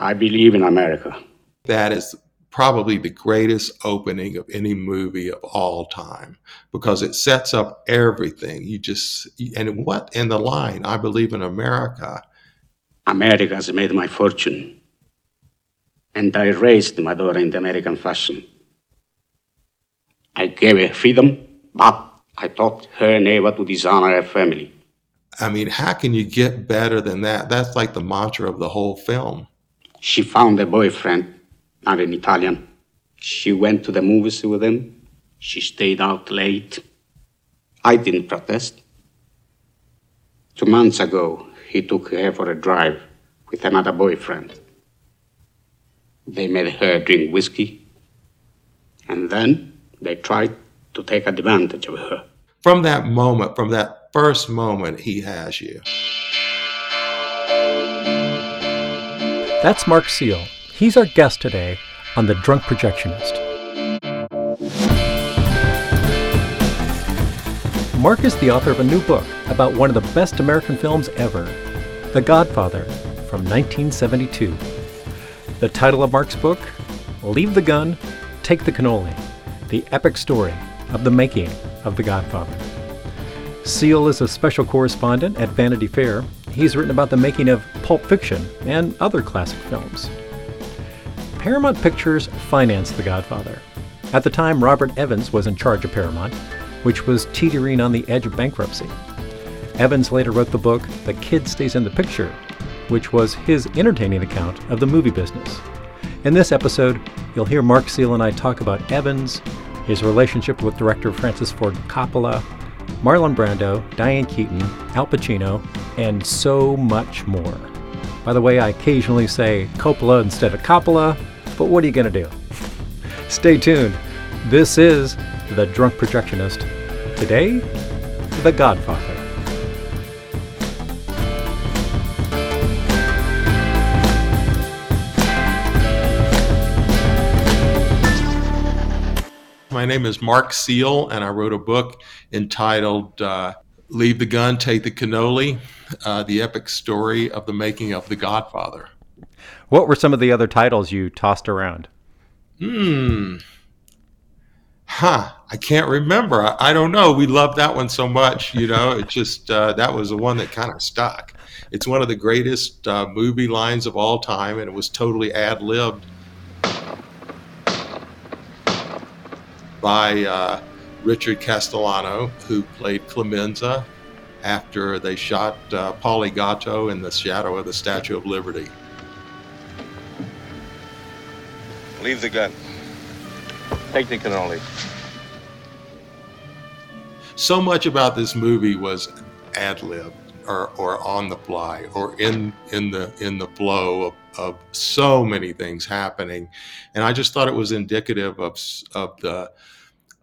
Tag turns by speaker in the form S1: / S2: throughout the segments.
S1: I believe in America.
S2: That is probably the greatest opening of any movie of all time because it sets up everything. You just, and what in the line, I believe in America.
S1: America has made my fortune. And I raised my daughter in the American fashion. I gave her freedom, but I taught her never to dishonor her family.
S2: I mean, how can you get better than that? That's like the mantra of the whole film.
S1: She found a boyfriend, not an Italian. She went to the movies with him. She stayed out late. I didn't protest. Two months ago, he took her for a drive with another boyfriend. They made her drink whiskey, and then they tried to take advantage of her.
S2: From that moment, from that first moment, he has you.
S3: That's Mark Seal. He's our guest today on The Drunk Projectionist. Mark is the author of a new book about one of the best American films ever, The Godfather from 1972. The title of Mark's book, Leave the Gun, Take the Cannoli, the epic story of the making of The Godfather. Seal is a special correspondent at Vanity Fair. He's written about the making of Pulp Fiction and other classic films. Paramount Pictures financed The Godfather. At the time, Robert Evans was in charge of Paramount, which was teetering on the edge of bankruptcy. Evans later wrote the book The Kid Stays in the Picture, which was his entertaining account of the movie business. In this episode, you'll hear Mark Seal and I talk about Evans, his relationship with director Francis Ford Coppola, Marlon Brando, Diane Keaton, Al Pacino, and so much more. By the way, I occasionally say Coppola instead of Coppola, but what are you going to do? Stay tuned. This is The Drunk Projectionist. Today, The Godfather.
S2: My name is Mark Seal, and I wrote a book entitled uh, Leave the Gun, Take the Cannoli uh, The Epic Story of the Making of The Godfather.
S3: What were some of the other titles you tossed around?
S2: Hmm. Huh. I can't remember. I, I don't know. We loved that one so much. You know, it just, uh, that was the one that kind of stuck. It's one of the greatest uh, movie lines of all time, and it was totally ad libbed by uh, Richard Castellano, who played Clemenza after they shot uh, Paulie Gatto in the shadow of the Statue of Liberty.
S4: Leave the gun. Take the cannoli.
S2: So much about this movie was ad lib or, or on the fly or in in the in the flow of, of so many things happening, and I just thought it was indicative of of the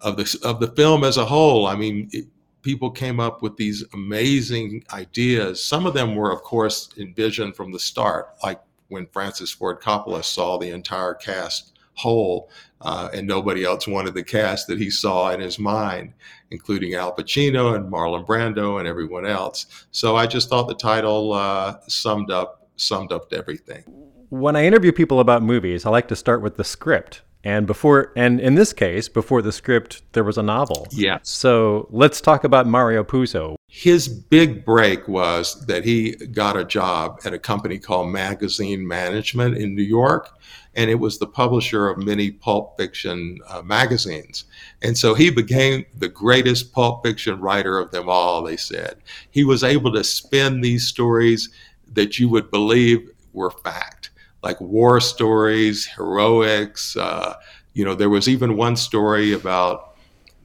S2: of the of the film as a whole. I mean, it, people came up with these amazing ideas. Some of them were, of course, envisioned from the start, like when Francis Ford Coppola saw the entire cast whole, uh, and nobody else wanted the cast that he saw in his mind, including Al Pacino and Marlon Brando and everyone else. So I just thought the title uh, summed up summed up everything.
S3: When I interview people about movies, I like to start with the script. And before, and in this case, before the script, there was a novel.
S2: Yeah.
S3: So let's talk about Mario Puzo.
S2: His big break was that he got a job at a company called Magazine Management in New York, and it was the publisher of many pulp fiction uh, magazines. And so he became the greatest pulp fiction writer of them all, they said. He was able to spin these stories that you would believe were fact like war stories, heroics. Uh, you know, there was even one story about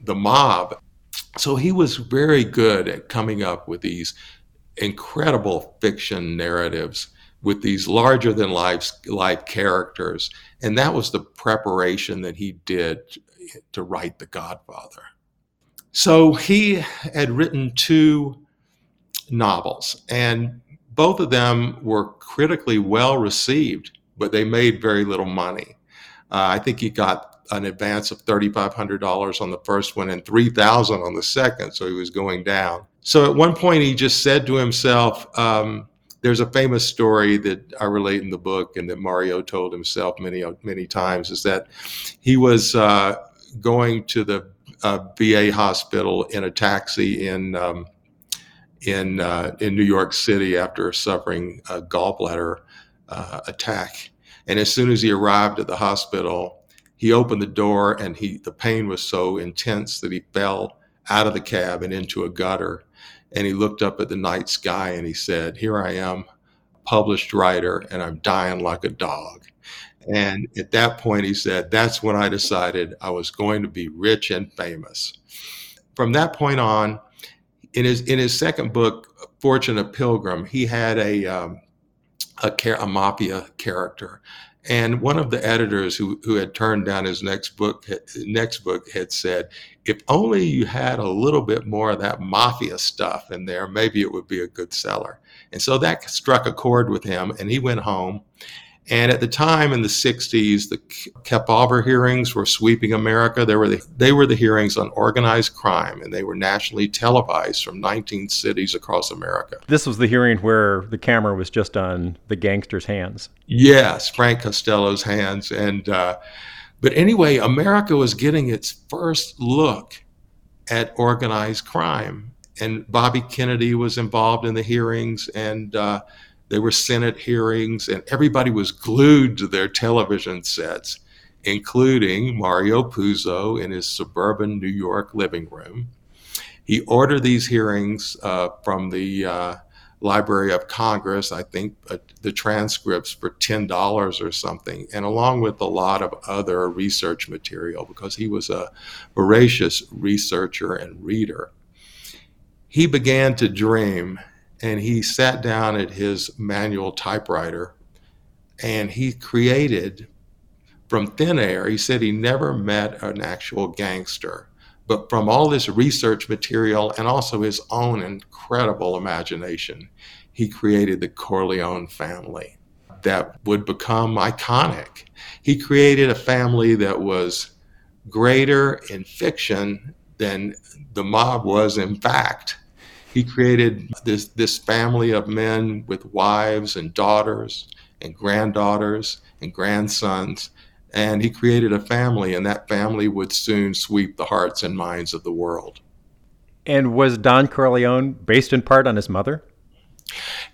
S2: the mob. So he was very good at coming up with these incredible fiction narratives with these larger than life life characters and that was the preparation that he did to write the godfather so he had written two novels and both of them were critically well received, but they made very little money. Uh, I think he got an advance of $3,500 on the first one and 3000 on the second, so he was going down. So at one point, he just said to himself, um, there's a famous story that I relate in the book and that Mario told himself many, many times is that he was uh, going to the uh, VA hospital in a taxi in um, in uh, in New York City after suffering a gallbladder uh, attack. And as soon as he arrived at the hospital, he opened the door and he the pain was so intense that he fell out of the cab and into a gutter. And he looked up at the night sky and he said, "Here I am, published writer, and I'm dying like a dog." And at that point, he said, That's when I decided I was going to be rich and famous. From that point on, in his in his second book, Fortunate Pilgrim, he had a um, a, a mafia character, and one of the editors who who had turned down his next book next book had said, "If only you had a little bit more of that mafia stuff in there, maybe it would be a good seller." And so that struck a chord with him, and he went home and at the time in the 60s, the Kefauver hearings were sweeping America. They were the, they were the hearings on organized crime, and they were nationally televised from 19 cities across America.
S3: This was the hearing where the camera was just on the gangster's hands.
S2: Yes, Frank Costello's hands. And uh, but anyway, America was getting its first look at organized crime, and Bobby Kennedy was involved in the hearings, and uh, there were Senate hearings, and everybody was glued to their television sets, including Mario Puzo in his suburban New York living room. He ordered these hearings uh, from the uh, Library of Congress, I think uh, the transcripts for $10 or something, and along with a lot of other research material because he was a voracious researcher and reader. He began to dream and he sat down at his manual typewriter and he created from thin air. He said he never met an actual gangster, but from all this research material and also his own incredible imagination, he created the Corleone family that would become iconic. He created a family that was greater in fiction than the mob was in fact he created this, this family of men with wives and daughters and granddaughters and grandsons. And he created a family, and that family would soon sweep the hearts and minds of the world.
S3: And was Don Corleone based in part on his mother?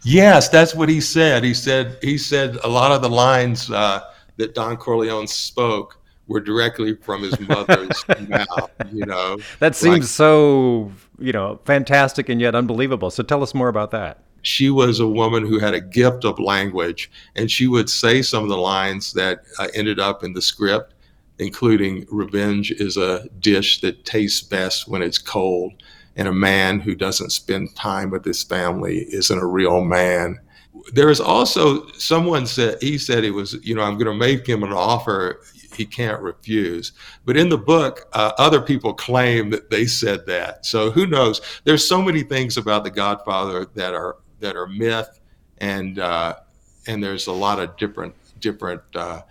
S2: Yes, that's what he said. He said he said a lot of the lines uh, that Don Corleone spoke were directly from his mother's mouth. You know,
S3: that seems like, so you know fantastic and yet unbelievable. So tell us more about that.
S2: She was a woman who had a gift of language, and she would say some of the lines that uh, ended up in the script, including "Revenge is a dish that tastes best when it's cold." And a man who doesn't spend time with his family isn't a real man there is also someone said he said he was you know i'm going to make him an offer he can't refuse. But in the book, uh, other people claim that they said that. So who knows? There's so many things about The Godfather that are that are myth, and uh, and there's a lot of different different uh,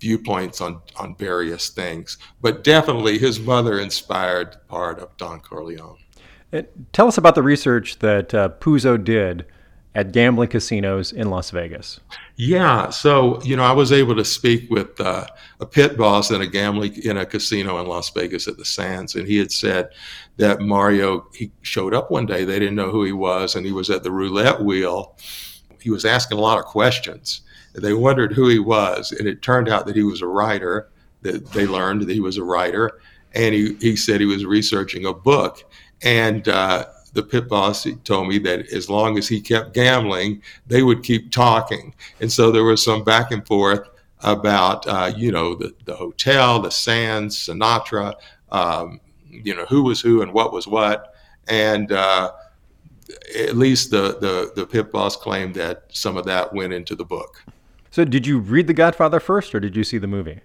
S2: viewpoints on on various things. But definitely, his mother inspired part of Don Corleone.
S3: And tell us about the research that uh, Puzo did at gambling casinos in Las Vegas.
S2: Yeah, so you know, I was able to speak with uh, a pit boss in a gambling in a casino in Las Vegas at the Sands, and he had said that Mario he showed up one day. They didn't know who he was, and he was at the roulette wheel. He was asking a lot of questions. They wondered who he was, and it turned out that he was a writer. That they learned that he was a writer, and he he said he was researching a book, and uh, the pit boss told me that as long as he kept gambling, they would keep talking. And so there was some back and forth about, uh, you know, the, the hotel, the Sands, Sinatra, um, you know, who was who and what was what. And uh, at least the, the, the pit boss claimed that some of that went into the book.
S3: So did you read The Godfather first or did you see the movie?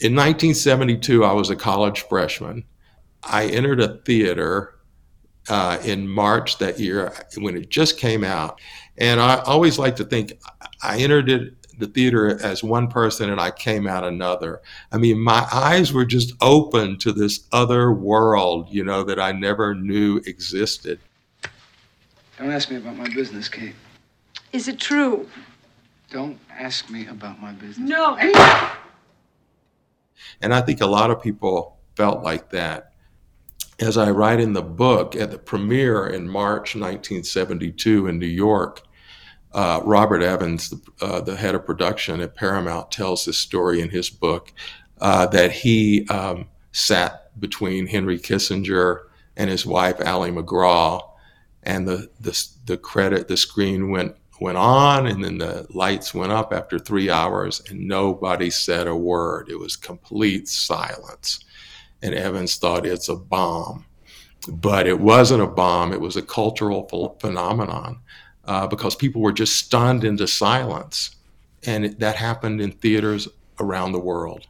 S2: In 1972, I was a college freshman. I entered a theater uh, in March that year when it just came out. And I always like to think I entered it, the theater as one person and I came out another. I mean, my eyes were just open to this other world, you know, that I never knew existed.
S5: Don't ask me about my business, Kate. Is it true?
S6: Don't ask me about my business.
S5: No.
S2: And I think a lot of people felt like that. As I write in the book, at the premiere in March 1972 in New York, uh, Robert Evans, the, uh, the, head of production at Paramount, tells this story in his book uh, that he um, sat between Henry Kissinger and his wife Ali MacGraw, and the the, the credit the screen went went on, and then the lights went up after three hours, and nobody said a word. It was complete silence, and Evans thought it's a bomb, but it wasn't a bomb. It was a cultural ph- phenomenon uh, because people were just stunned into silence. And it, that happened in theaters around the world.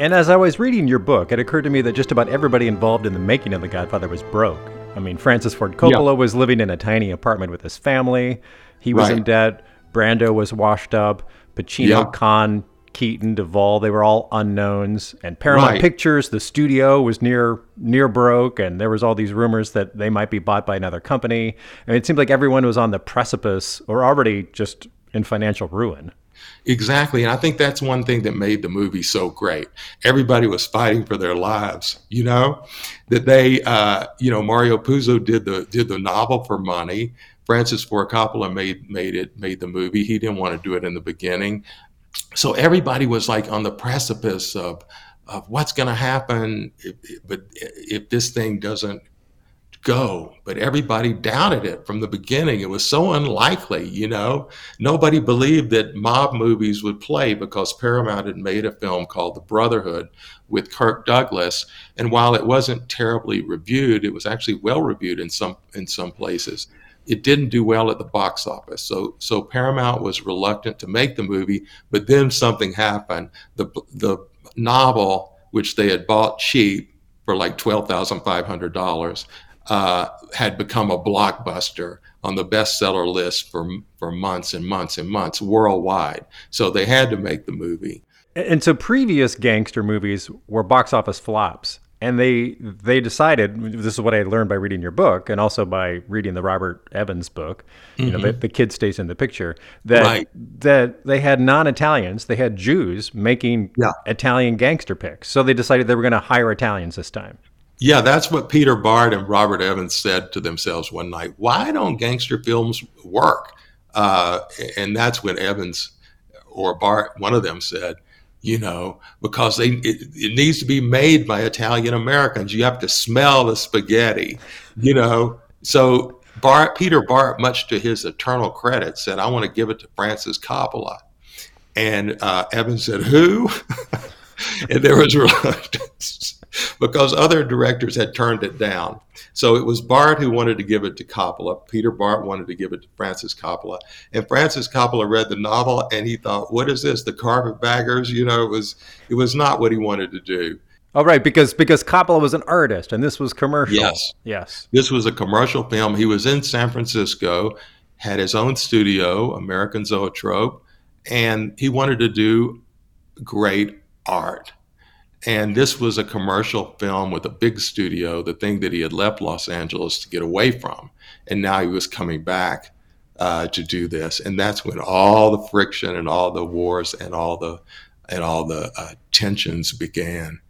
S3: And as I was reading your book, it occurred to me that just about everybody involved in the making of The Godfather was broke. I mean, Francis Ford Coppola yeah. was living in a tiny apartment with his family. He was right. in debt. Brando was washed up. Pacino, yeah. Caan, Keaton, Duvall, they were all unknowns. And Paramount right. Pictures, the studio was near near broke, and there was all these rumors that they might be bought by another company. I mean, it seemed like everyone was on the precipice or already just in financial ruin.
S2: Exactly. And I think that's one thing that made the movie so great. Everybody was fighting for their lives, you know, that they, uh, you know, Mario Puzo did the, did the novel for money. Francis Ford Coppola made, made it, made the movie. He didn't want to do it in the beginning. So everybody was like on the precipice of, of what's going to happen. If, but if this thing doesn't go. But everybody doubted it from the beginning. It was so unlikely, you know. Nobody believed that mob movies would play because Paramount had made a film called The Brotherhood with Kirk Douglas. And while it wasn't terribly reviewed, it was actually well reviewed in some in some places. It didn't do well at the box office. So so Paramount was reluctant to make the movie, but then something happened. The the novel which they had bought cheap for like $12,500 uh, had become a blockbuster on the bestseller list for for months and months and months worldwide. So they had to make the movie.
S3: And so previous gangster movies were box office flops. And they they decided this is what I learned by reading your book and also by reading the Robert Evans book, you mm-hmm. know, the, the, kid stays in the picture, that right. that they had non-Italians, they had Jews making yeah. Italian gangster picks. So they decided they were going to hire Italians this time.
S2: Yeah, that's what Peter Bart and Robert Evans said to themselves one night. Why don't gangster films work? Uh, and that's when Evans or Bart, one of them said, you know, because they it, it needs to be made by Italian Americans. You have to smell the spaghetti, you know. So Bart, Peter Bart, much to his eternal credit, said, "I want to give it to Francis Coppola," and uh, Evans said, "Who?" and there was reluctance because other directors had turned it down. So it was Bart who wanted to give it to Coppola. Peter Bart wanted to give it to Francis Coppola. And Francis Coppola read the novel and he thought, what is this? The carpetbaggers? You know, it was it was not what he wanted to do.
S3: Oh, right, because because Coppola was an artist and this was commercial.
S2: Yes.
S3: Yes.
S2: This was a commercial film. He was in San Francisco, had his own studio, American Zoetrope, and he wanted to do great art. And this was a commercial film with a big studio, the thing that he had left Los Angeles to get away from. And now he was coming back uh, to do this. And that's when all the friction and all the wars and all the and all the uh, tensions began.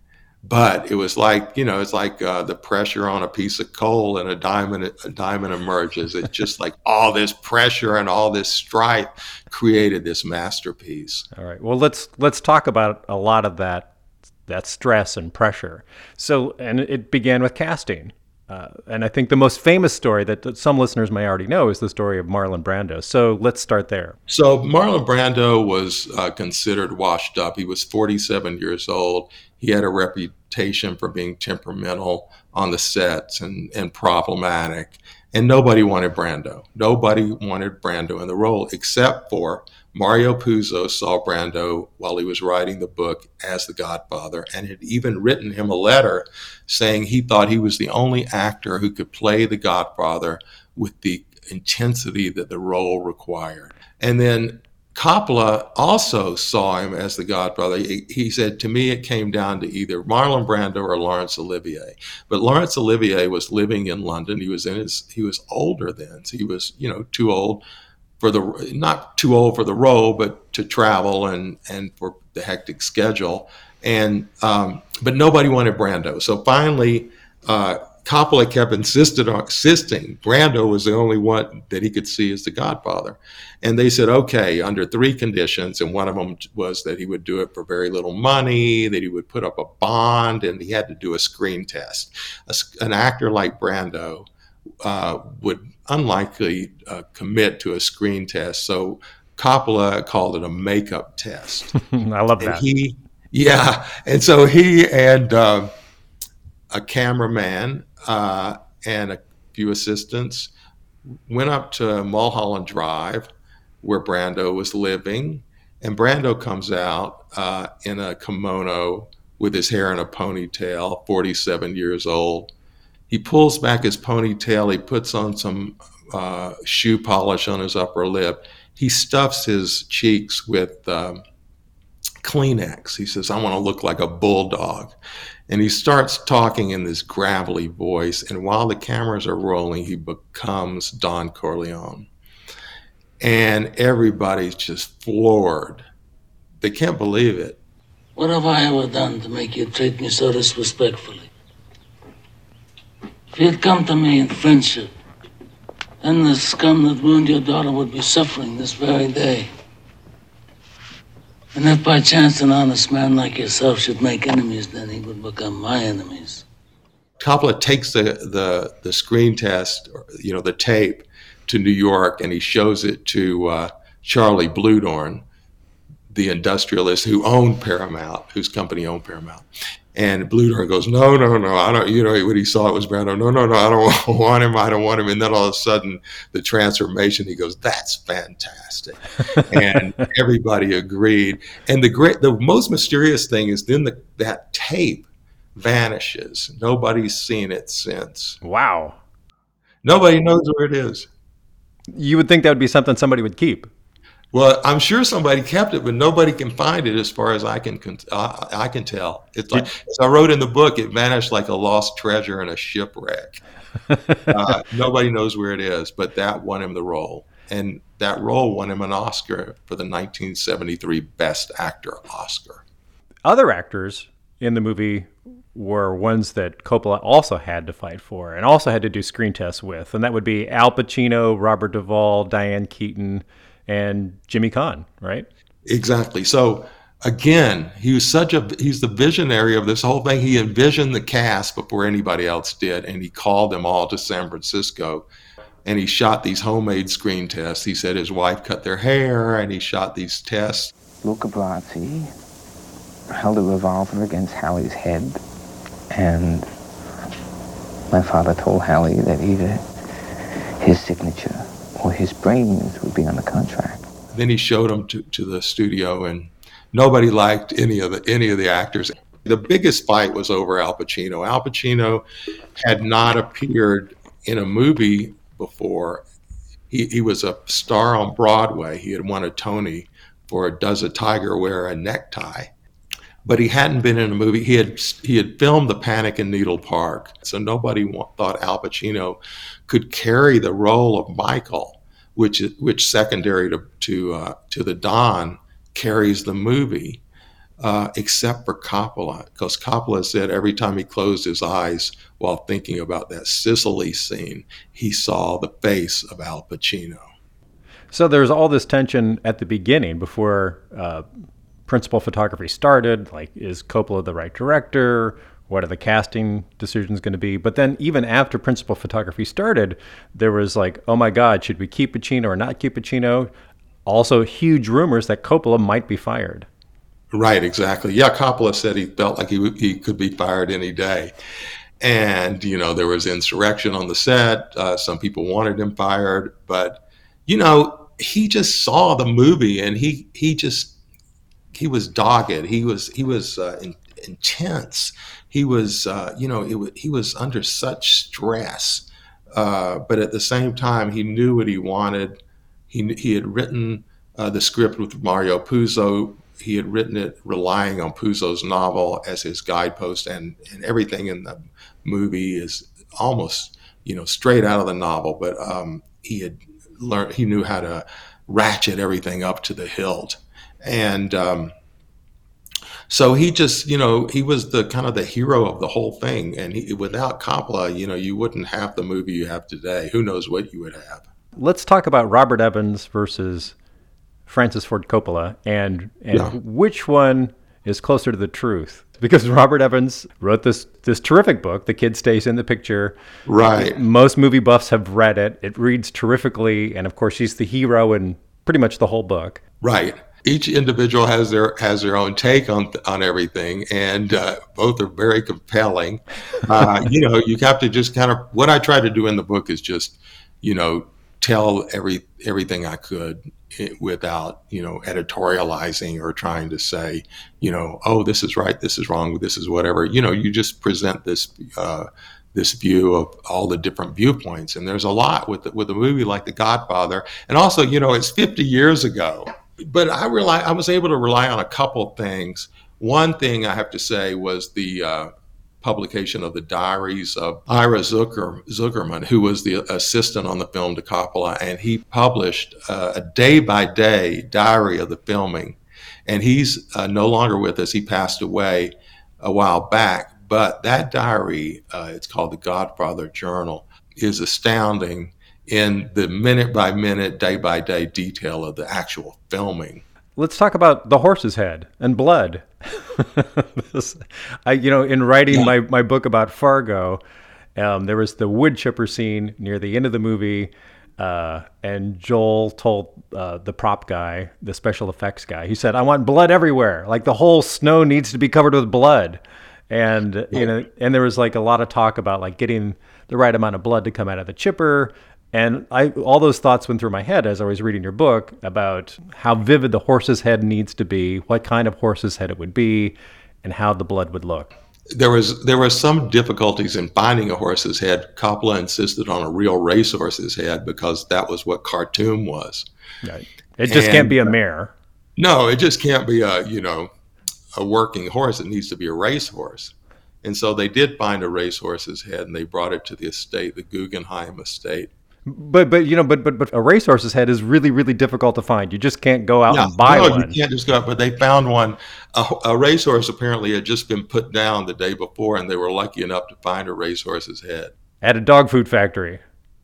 S2: But it was like you know, it's like uh, the pressure on a piece of coal and a diamond. A diamond emerges. It's just like all this pressure and all this strife created this masterpiece.
S3: All right. Well, let's let's talk about a lot of that that stress and pressure. So, and it began with casting. Uh, and I think the most famous story that some listeners may already know is the story of Marlon Brando. So let's start there.
S2: So Marlon Brando was uh, considered washed up. He was 47 years old. He had a reputation for being temperamental on the sets and, and problematic. And nobody wanted Brando. Nobody wanted Brando in the role except for Mario Puzo saw Brando while he was writing the book as the Godfather and had even written him a letter saying he thought he was the only actor who could play the Godfather with the intensity that the role required. And then Coppola also saw him as the Godfather. He, said, To me, it came down to either Marlon Brando or Laurence Olivier. But Laurence Olivier was living in London. He was in his, he was older then. So he was, you know, too old for the not too old for the role, but to travel and and for the hectic schedule. And um, but nobody wanted Brando. So finally, uh, Coppola kept insisted on insisting Brando was the only one that he could see as the Godfather. And they said, okay, under three conditions, and one of them was that he would do it for very little money, that he would put up a bond, and he had to do a screen test. A, an actor like Brando uh, would unlikely uh, commit to a screen test. So Coppola called it a makeup test.
S3: I love
S2: and
S3: that.
S2: He, yeah, and so he and uh, a cameraman uh, and a few assistants went up to Mulholland Drive, where Brando was living, and Brando comes out uh, in a kimono with his hair in a ponytail, 47 years old he pulls back his ponytail. He puts on some uh, shoe polish on his upper lip. He stuffs his cheeks with um, Kleenex. He says, I want to look like a bulldog. And he starts talking in this gravelly voice. And while the cameras are rolling, he becomes Don Corleone. And everybody's just floored. They can't believe it.
S5: What have I ever done to make you treat me so disrespectfully? If you'd come to me in friendship, then the scum that ruined your daughter would be suffering this very day. And if by chance an honest man like yourself should make enemies, then he would become my enemies.
S2: Coppola takes the, the, the screen test, you know, the tape to New York and he shows it to uh, Charlie Bluhdorn, the industrialist who owned Paramount, whose company owned Paramount. And Bluhdorn goes, no, no, no, I don't. You know, when he saw it was Brando, no, no, no, I don't want him. I don't want him. And then all of a sudden, the transformation. He goes, that's fantastic, and everybody agreed. And the great, the most mysterious thing is then the, that tape vanishes. Nobody's seen it since.
S3: Wow.
S2: Nobody knows where it is.
S3: You would think that would be something somebody would keep.
S2: Well, I'm sure somebody kept it, but nobody can find it as far as I can uh, I can tell. It's like as I wrote in the book, it vanished like a lost treasure in a shipwreck. uh, nobody knows where it is, but that won him the role, and that role won him an Oscar for the 1973 Best Actor Oscar.
S3: Other actors in the movie were ones that Coppola also had to fight for and also had to do screen tests with, and that would be Al Pacino, Robert Duvall, Diane Keaton and Jimmy Caan, right?
S2: Exactly. So again, he was such a he's the visionary of this whole thing. He envisioned the cast before anybody else did, and he called them all to San Francisco. And he shot these homemade screen tests. He said his wife cut their hair, and he shot these tests.
S7: Luca Brasi held a revolver against Halley's head, and my father told Halley that either his signature or his brains would be on the contract.
S2: Then he showed them to, to the studio, and nobody liked any of the any of the actors. The biggest fight was over Al Pacino. Al Pacino had not appeared in a movie before. He, he was a star on Broadway. He had won a Tony for Does a Tiger Wear a Necktie? But he hadn't been in a movie. He had he had filmed The Panic in Needle Park, so nobody thought Al Pacino could carry the role of Michael, which which secondary to to uh, to the Don carries the movie, uh, except for Coppola, because Coppola said every time he closed his eyes while thinking about that Sicily scene, he saw the face of Al Pacino.
S3: So there's all this tension at the beginning before uh, principal photography started. Like, is Coppola the right director? What are the casting decisions going to be? But then, even after principal photography started, there was like, oh my God, should we keep Pacino or not keep Pacino? Also, huge rumors that Coppola might be fired.
S2: Right, exactly. Yeah, Coppola said he felt like he he could be fired any day, and you know there was insurrection on the set. Uh, some people wanted him fired, but you know he just saw the movie and he he just he was dogged. He was he was uh, in, intense. He was uh, you know he was under such stress, uh, but at the same time he knew what he wanted. He he had written uh, the script with Mario Puzo. He had written it relying on Puzo's novel as his guidepost, and and everything in the movie is almost you know straight out of the novel. But um, he had learned he knew how to ratchet everything up to the hilt and um, so he just you know he was the kind of the hero of the whole thing and he, without coppola you know you wouldn't have the movie you have today who knows what you would have
S3: let's talk about robert evans versus francis ford coppola and and yeah. which one is closer to the truth because Robert Evans wrote this this terrific book. The kid stays in the picture.
S2: Right.
S3: Most movie buffs have read it. It reads terrifically, and of course, she's the hero in pretty much the whole book.
S2: Right each individual has their has their own take on on everything, and uh, both are very compelling. Uh, you know, you have to just kind of what I try to do in the book is just, you know, tell every everything I could eh, without you know editorializing or trying to say, you know, oh, this is right, this is wrong, this is whatever. You know, you just present this. Uh, this view of all the different viewpoints, and there's a lot with the, with a movie like The Godfather, and also, you know, it's 50 years ago, but I rely, I was able to rely on a couple things. One thing I have to say was the uh, publication of the diaries of Ira Zucker, Zuckerman, who was the assistant on the film to Coppola, and he published uh, a day by day diary of the filming. And he's uh, no longer with us. He passed away a while back. But that diary, uh, it's called the Godfather Journal, is astounding in the minute by minute, day by day detail of the actual filming.
S3: Let's talk about the horse's head and blood. this, I, you know, in writing my, my book about Fargo, um, there was the wood chipper scene near the end of the movie. Uh, and Joel told uh, the prop guy, the special effects guy, he said, "I want blood everywhere. Like the whole snow needs to be covered with blood." And you know, and there was like a lot of talk about like getting the right amount of blood to come out of the chipper, and I, all those thoughts went through my head as I was reading your book about how vivid the horse's head needs to be, what kind of horse's head it would be, and how the blood would look.
S2: There was there were some difficulties in finding a horse's head. Coppola insisted on a real racehorse's head because that was what Khartoum was.
S3: Right. It just and, can't be a uh, mare.
S2: No, it just can't be a you know a working horse. It needs to be a racehorse. And so they did find a racehorse's head, and they brought it to the estate, the Guggenheim estate
S3: but but you know but but but a racehorse's head is really really difficult to find. You just can't go out and buy
S2: no,
S3: one.
S2: you can't just go out. But they found one. A, a, racehorse apparently had just been put down the day before, and they were lucky enough to find a racehorse's head
S3: at a dog food factory.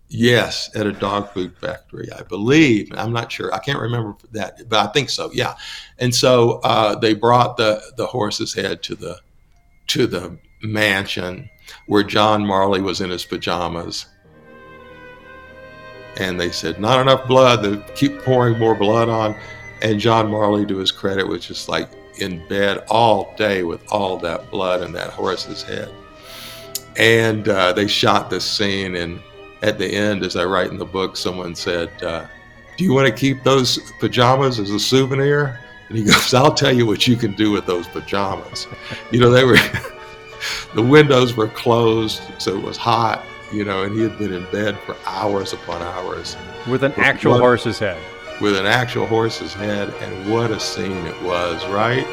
S2: Yes, at a dog food factory, I believe. I'm not sure. I can't remember that, but I think so. Yeah, and so uh, they brought the the horse's head to the to the mansion where John Marley was in his pajamas and they said not enough blood. They keep pouring more blood on, and John Marley, to his credit, was just like in bed all day with all that blood in that horse's head. And uh, they shot this scene, and at the end, as I write in the book, someone said, uh, "Do you want to keep those pajamas as a souvenir?" And he goes, "I'll tell you what you can do with those pajamas." You know, they were the windows were closed, so it was hot you know, and he had been in bed for hours upon hours.
S3: With an with actual horse's head.
S2: With an actual horse's head, and what a scene it was, right?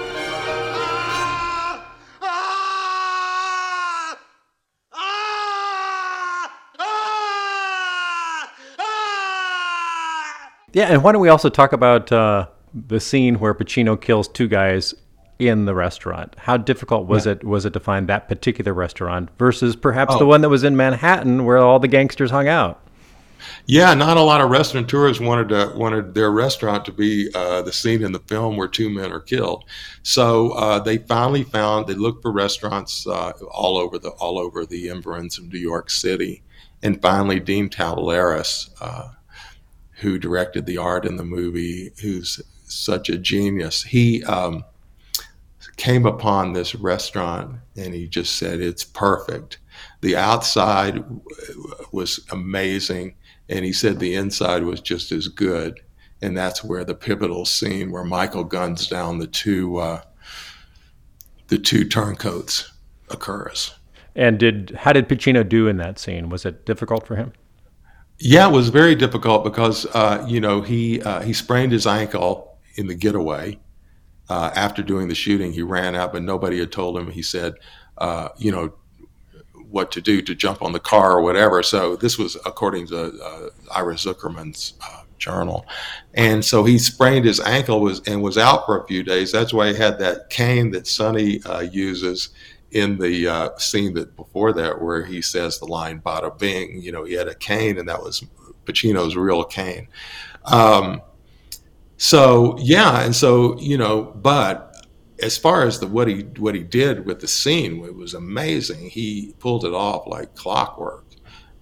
S3: Yeah, and why don't we also talk about uh, the scene where Pacino kills two guys in the restaurant. How difficult was yeah. it was it to find that particular restaurant versus perhaps oh. the one that was in Manhattan where all the gangsters hung out?
S2: Yeah, not a lot of restaurateurs wanted to wanted their restaurant to be uh, the scene in the film where two men are killed. So uh, they finally found they looked for restaurants uh, all over the all over the environs of New York City, and finally Dean Tavoularis, uh, who directed the art in the movie, who's such a genius. He um, came upon this restaurant and he just said, It's perfect. The outside was amazing. And he said the inside was just as good. and that's where the pivotal scene where Michael guns down the two uh, the two turncoats occurs.
S3: And did how did Pacino do in that scene? Was it difficult for him?
S2: Yeah, it was very difficult because uh, you know he uh, he sprained his ankle in the getaway. Uh, after doing the shooting, he ran out, but nobody had told him. He said, uh, you know, what to do to jump on the car or whatever. So this was according to uh, Ira Zuckerman's uh, journal, and so he sprained his ankle was and was out for a few days. That's why he had that cane that Sonny uses in the uh, scene that before that where he says the line "Bada Bing," you know, he had a cane, and that was Pacino's real cane. Um, so yeah, and so you know, but as far as the what he what he did with the scene, it was amazing. He pulled it off like clockwork.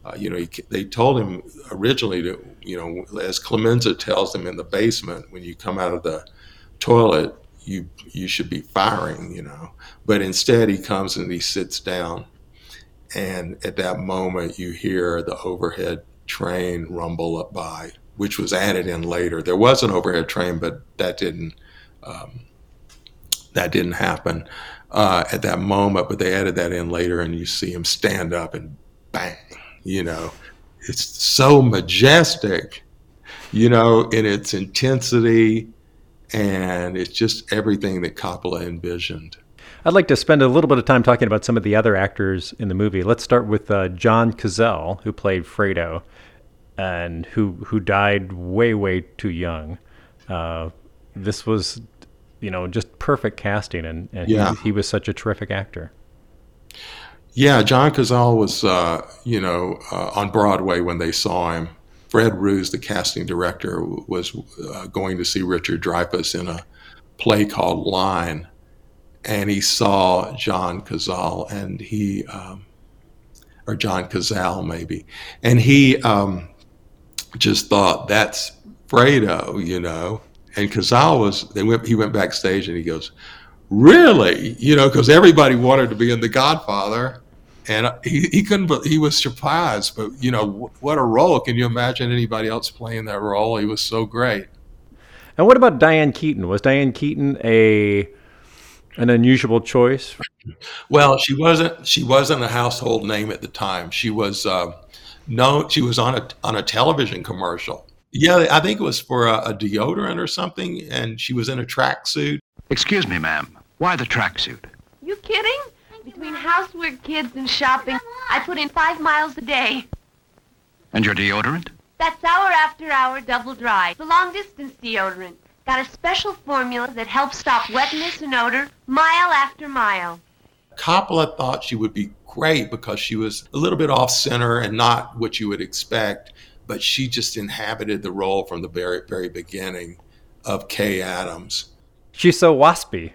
S2: Uh, you know, he, they told him originally to, you know, as Clemenza tells him in the basement when you come out of the toilet, you you should be firing, you know. But instead, he comes and he sits down, and at that moment, you hear the overhead train rumble up by, which was added in later. There was an overhead train, but that didn't um, that didn't happen uh, at that moment. But they added that in later, and you see him stand up and bang, you know. It's so majestic, you know, in its intensity and it's just everything that Coppola envisioned.
S3: I'd like to spend a little bit of time talking about some of the other actors in the movie. Let's start with uh, John Cazale, who played Fredo, and who who died way way too young. Uh, this was, you know, just perfect casting, and, and yeah. he, he, was such a terrific actor.
S2: Yeah, John Cazale was, uh, you know, uh, on Broadway when they saw him Fred Roos, the casting director, was uh, going to see Richard Dreyfuss in a play called Line, and he saw John Cazale, and he, um, or John Cazale maybe, and he um, just thought that's Fredo, you know. And Cazale was, they went, he went backstage and he goes, really, you know, because everybody wanted to be in The Godfather. And he, he couldn't But he was surprised but you know what a role. Can you imagine anybody else playing that role? He was so great.
S3: And what about diane keaton? Was diane keaton a an unusual choice?
S2: Well she wasn't she wasn't a household name at the time. She was uh, no she was on a on a television commercial yeah i think it was for a, a deodorant or something and she was in a tracksuit
S8: excuse me ma'am why the tracksuit
S9: you kidding between housework, kids, and shopping, I put in five miles a day.
S8: And your deodorant?
S9: That's hour after hour double dry. The long distance deodorant. Got a special formula that helps stop wetness and odor mile after mile.
S2: Coppola thought she would be great because she was a little bit off center and not what you would expect, but she just inhabited the role from the very, very beginning of Kay Adams.
S3: She's so waspy.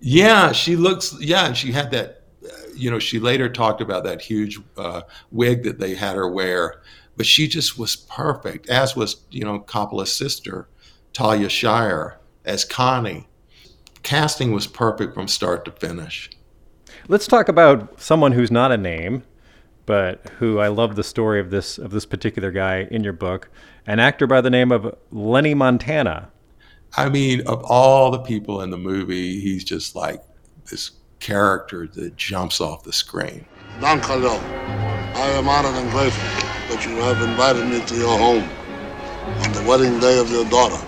S2: Yeah, she looks. Yeah, and she had that. Uh, you know, she later talked about that huge uh, wig that they had her wear, but she just was perfect. As was you know Coppola's sister, Talia Shire, as Connie. Casting was perfect from start to finish.
S3: Let's talk about someone who's not a name, but who I love the story of this of this particular guy in your book, an actor by the name of Lenny Montana.
S2: I mean, of all the people in the movie, he's just like this character that jumps off the screen.
S10: Don Carlo, I am honored and grateful that you have invited me to your home on the wedding day of your daughter.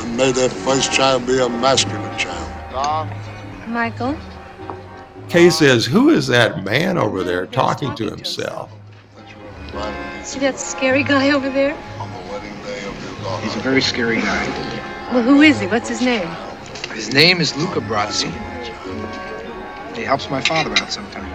S10: And may that first child be a masculine child.
S11: Don? Michael?
S2: Kay says, Who is that man over there talking to himself?
S11: See that scary guy over there?
S12: He's a very scary guy.
S11: Well, who is he? What's his name?
S12: His name is Luca Brasi. He helps my father out sometimes.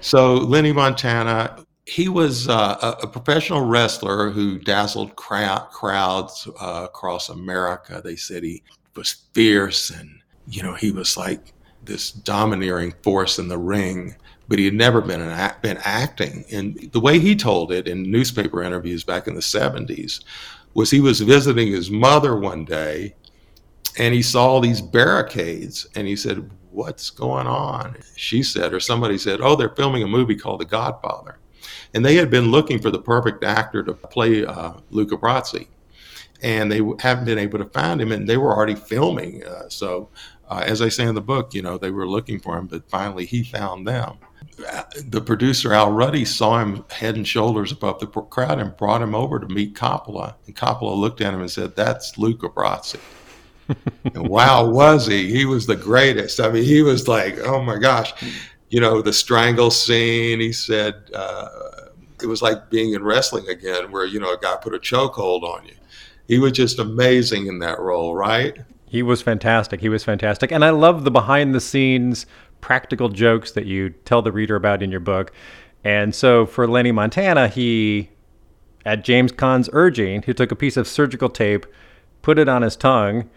S2: So, Lenny Montana, he was uh, a, professional wrestler who dazzled crowd, crowds uh, across America. They said he was fierce and, you know, he was like this domineering force in the ring but he had never been an, been acting. And the way he told it in newspaper interviews back in the 70s was he was visiting his mother one day and he saw these barricades and he said, What's going on? She said, or somebody said, Oh, they're filming a movie called The Godfather. And they had been looking for the perfect actor to play uh, Luca Brasi. and they haven't been able to find him, and they were already filming. Uh, so, uh, as I say in the book, you know, they were looking for him, but finally he found them. The producer Al Ruddy saw him head and shoulders above the crowd and brought him over to meet Coppola. And Coppola looked at him and said, "That's Luca Brasi." and wow, was he? He was the greatest. I mean, he was like, oh my gosh, you know, the strangle scene. He said uh, it was like being in wrestling again, where you know a guy put a chokehold on you. He was just amazing in that role, right?
S3: He was fantastic. He was fantastic, and I love the behind the scenes practical jokes that you tell the reader about in your book. And so for Lenny Montana, he, at James Caan's urging, he took a piece of surgical tape, put it on his tongue,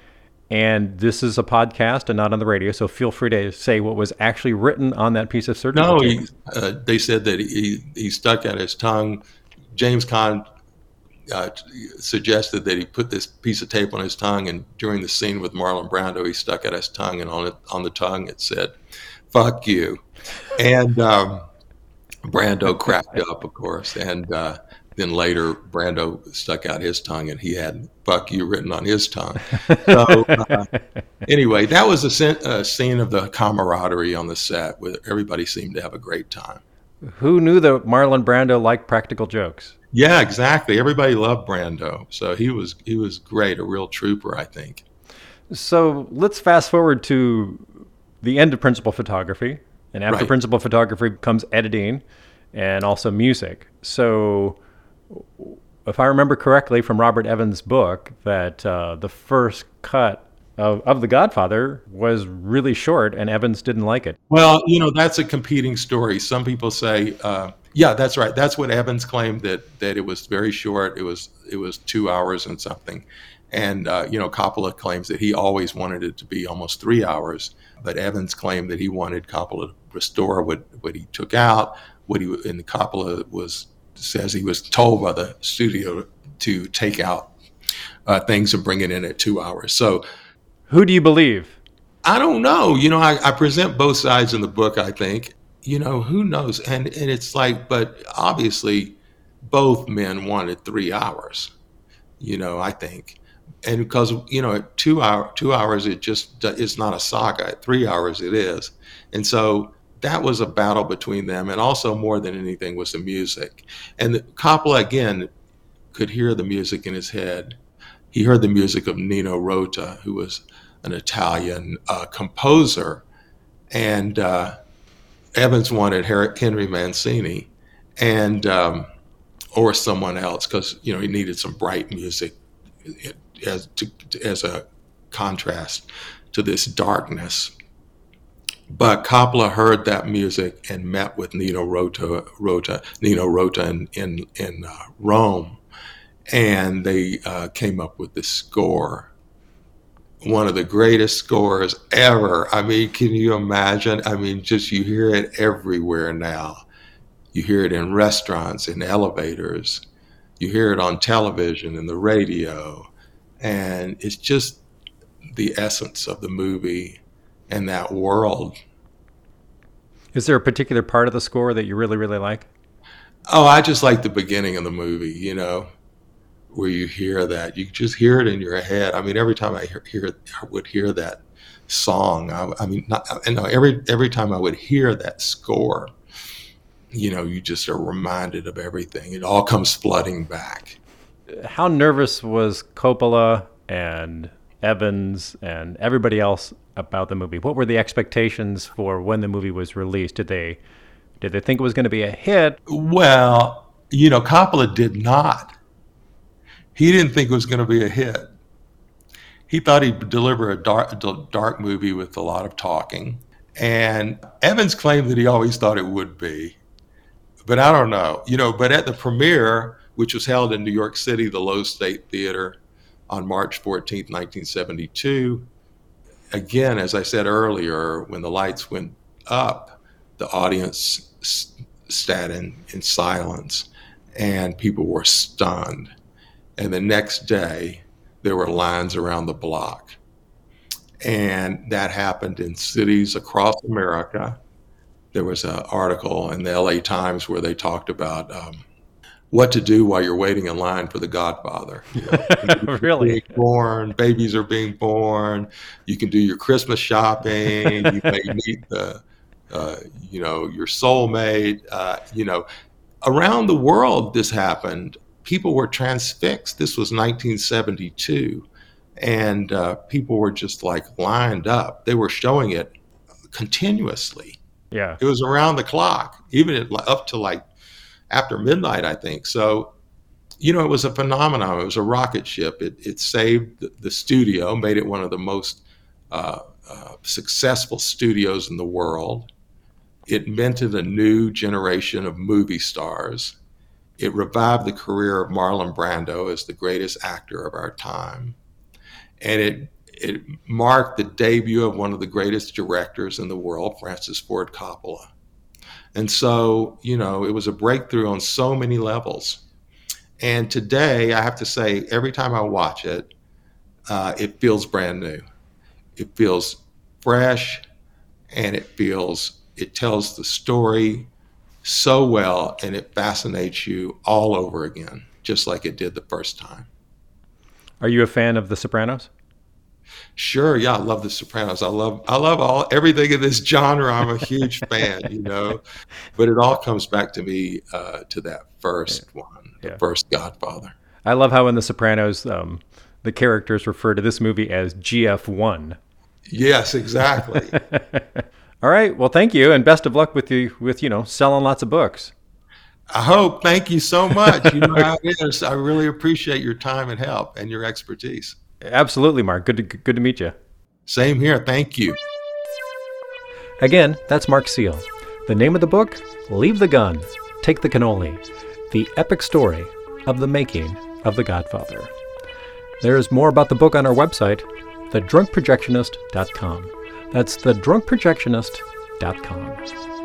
S3: and this is a podcast and not on the radio, so feel free to say what was actually written on that piece of surgical
S2: no,
S3: tape.
S2: No, uh, they said that he, he stuck out his tongue. James Caan uh, suggested that he put this piece of tape on his tongue, and during the scene with Marlon Brando, he stuck out his tongue, and on it on the tongue it said, "Fuck you," and um, Brando cracked up, of course, and uh, then later Brando stuck out his tongue, and he had "fuck you" written on his tongue. So uh, anyway, that was a, a scene of the camaraderie on the set, where everybody seemed to have a great time.
S3: Who knew that Marlon Brando liked practical jokes?
S2: Yeah, exactly. Everybody loved Brando, so he was he was great, a real trooper, I think.
S3: So let's fast forward to the end of principal photography, and after
S2: Right.
S3: principal photography comes editing, and also music. So, if I remember correctly from Robert Evans' book, that uh, the first cut of, of The Godfather was really short, and Evans didn't like it.
S2: Well, you know, that's a competing story. Some people say, uh, yeah, that's right. That's what Evans claimed that that it was very short. It was it was two hours and something, and uh, you know, Coppola claims that he always wanted it to be almost three hours. But Evans claimed that he wanted Coppola to restore what what he took out. What he and Coppola was says he was told by the studio to take out uh, things and bring it in at two hours. So
S3: Who do you believe?
S2: I don't know. You know, I, I present both sides in the book, I think. You know, who knows? And and it's like, but obviously both men wanted three hours, you know, I think. And because, you know, at two hour two hours it just it's not a saga. At three hours it is. And so that was a battle between them. And also more than anything was the music. And Coppola again could hear the music in his head. He heard the music of Nino Rota, who was an Italian uh, composer, and uh, Evans wanted Henry Mancini, and um, or someone else because you know he needed some bright music as to, as a contrast to this darkness. But Coppola heard that music and met with Nino Rota, Rota Nino Rota in in, in uh, Rome, and they uh, came up with this score one of the greatest scores ever. I mean, can you imagine? I mean, just you hear it everywhere now. You hear it in restaurants, in elevators. You hear it on television and the radio. And it's just the essence of the movie and that world.
S3: Is there a particular part of the score that you really, really like?
S2: Oh, I just like the beginning of the movie, you know, where you hear that. You just hear it in your head. I mean, every time I hear, hear I would hear that song. I, I mean, not, I know every every time I would hear that score, you know, you just are reminded of everything. It all comes flooding back.
S3: How nervous was Coppola and Evans and everybody else about the movie? What were the expectations for when the movie was released? Did they did they think it was going to be a hit?
S2: Well, you know, Coppola did not. He didn't think it was going to be a hit. He thought he'd deliver a dark, dark movie with a lot of talking. And Evans claimed that he always thought it would be. But I don't know. You know, but at the premiere, which was held in New York City, the Loew's State Theater, on March 14th, 1972, again, as I said earlier, when the lights went up, the audience sat in, in silence and people were stunned. And the next day, there were lines around the block. And that happened in cities across America. There was an article in the LA Times where they talked about um, what to do while you're waiting in line for The Godfather. You know,
S3: really?
S2: born, babies are being born. You can do your Christmas shopping. you may meet the, uh, you know, your soulmate. Uh, you know, around the world, this happened. People were transfixed. This was 1972, and uh, people were just like lined up. They were showing it continuously.
S3: Yeah,
S2: it was around the clock, even at, up to like after midnight, I think. So, you know, it was a phenomenon. It was a rocket ship. It, it saved the, studio, made it one of the most uh, uh, successful studios in the world. It invented a new generation of movie stars. It revived the career of Marlon Brando as the greatest actor of our time. And it, it marked the debut of one of the greatest directors in the world, Francis Ford Coppola. And so, you know, it was a breakthrough on so many levels. And today, I have to say, every time I watch it, uh, it feels brand new. It feels fresh and it feels, it tells the story so well and it fascinates you all over again, just like it did the first time.
S3: Are you a fan of The Sopranos?
S2: Sure, yeah, I love The Sopranos. I love I love all everything in this genre. I'm a huge fan, you know, but it all comes back to me uh, to that first yeah. one, the yeah. first Godfather.
S3: I love how in The Sopranos, um, the characters refer to this movie as GF1.
S2: Yes, exactly.
S3: all right, well, thank you, and best of luck with you with you know selling lots of books.
S2: I hope. Thank you so much. You know how it is. I really appreciate your time and help and your expertise.
S3: Absolutely, Mark. Good to, good to meet you.
S2: Same here. Thank you.
S3: Again, that's Mark Seal. The name of the book Leave the Gun, Take the Cannoli The Epic Story of the Making of The Godfather. There's more about the book on our website, thedrunkprojectionist.com. That's thedrunkprojectionist.com.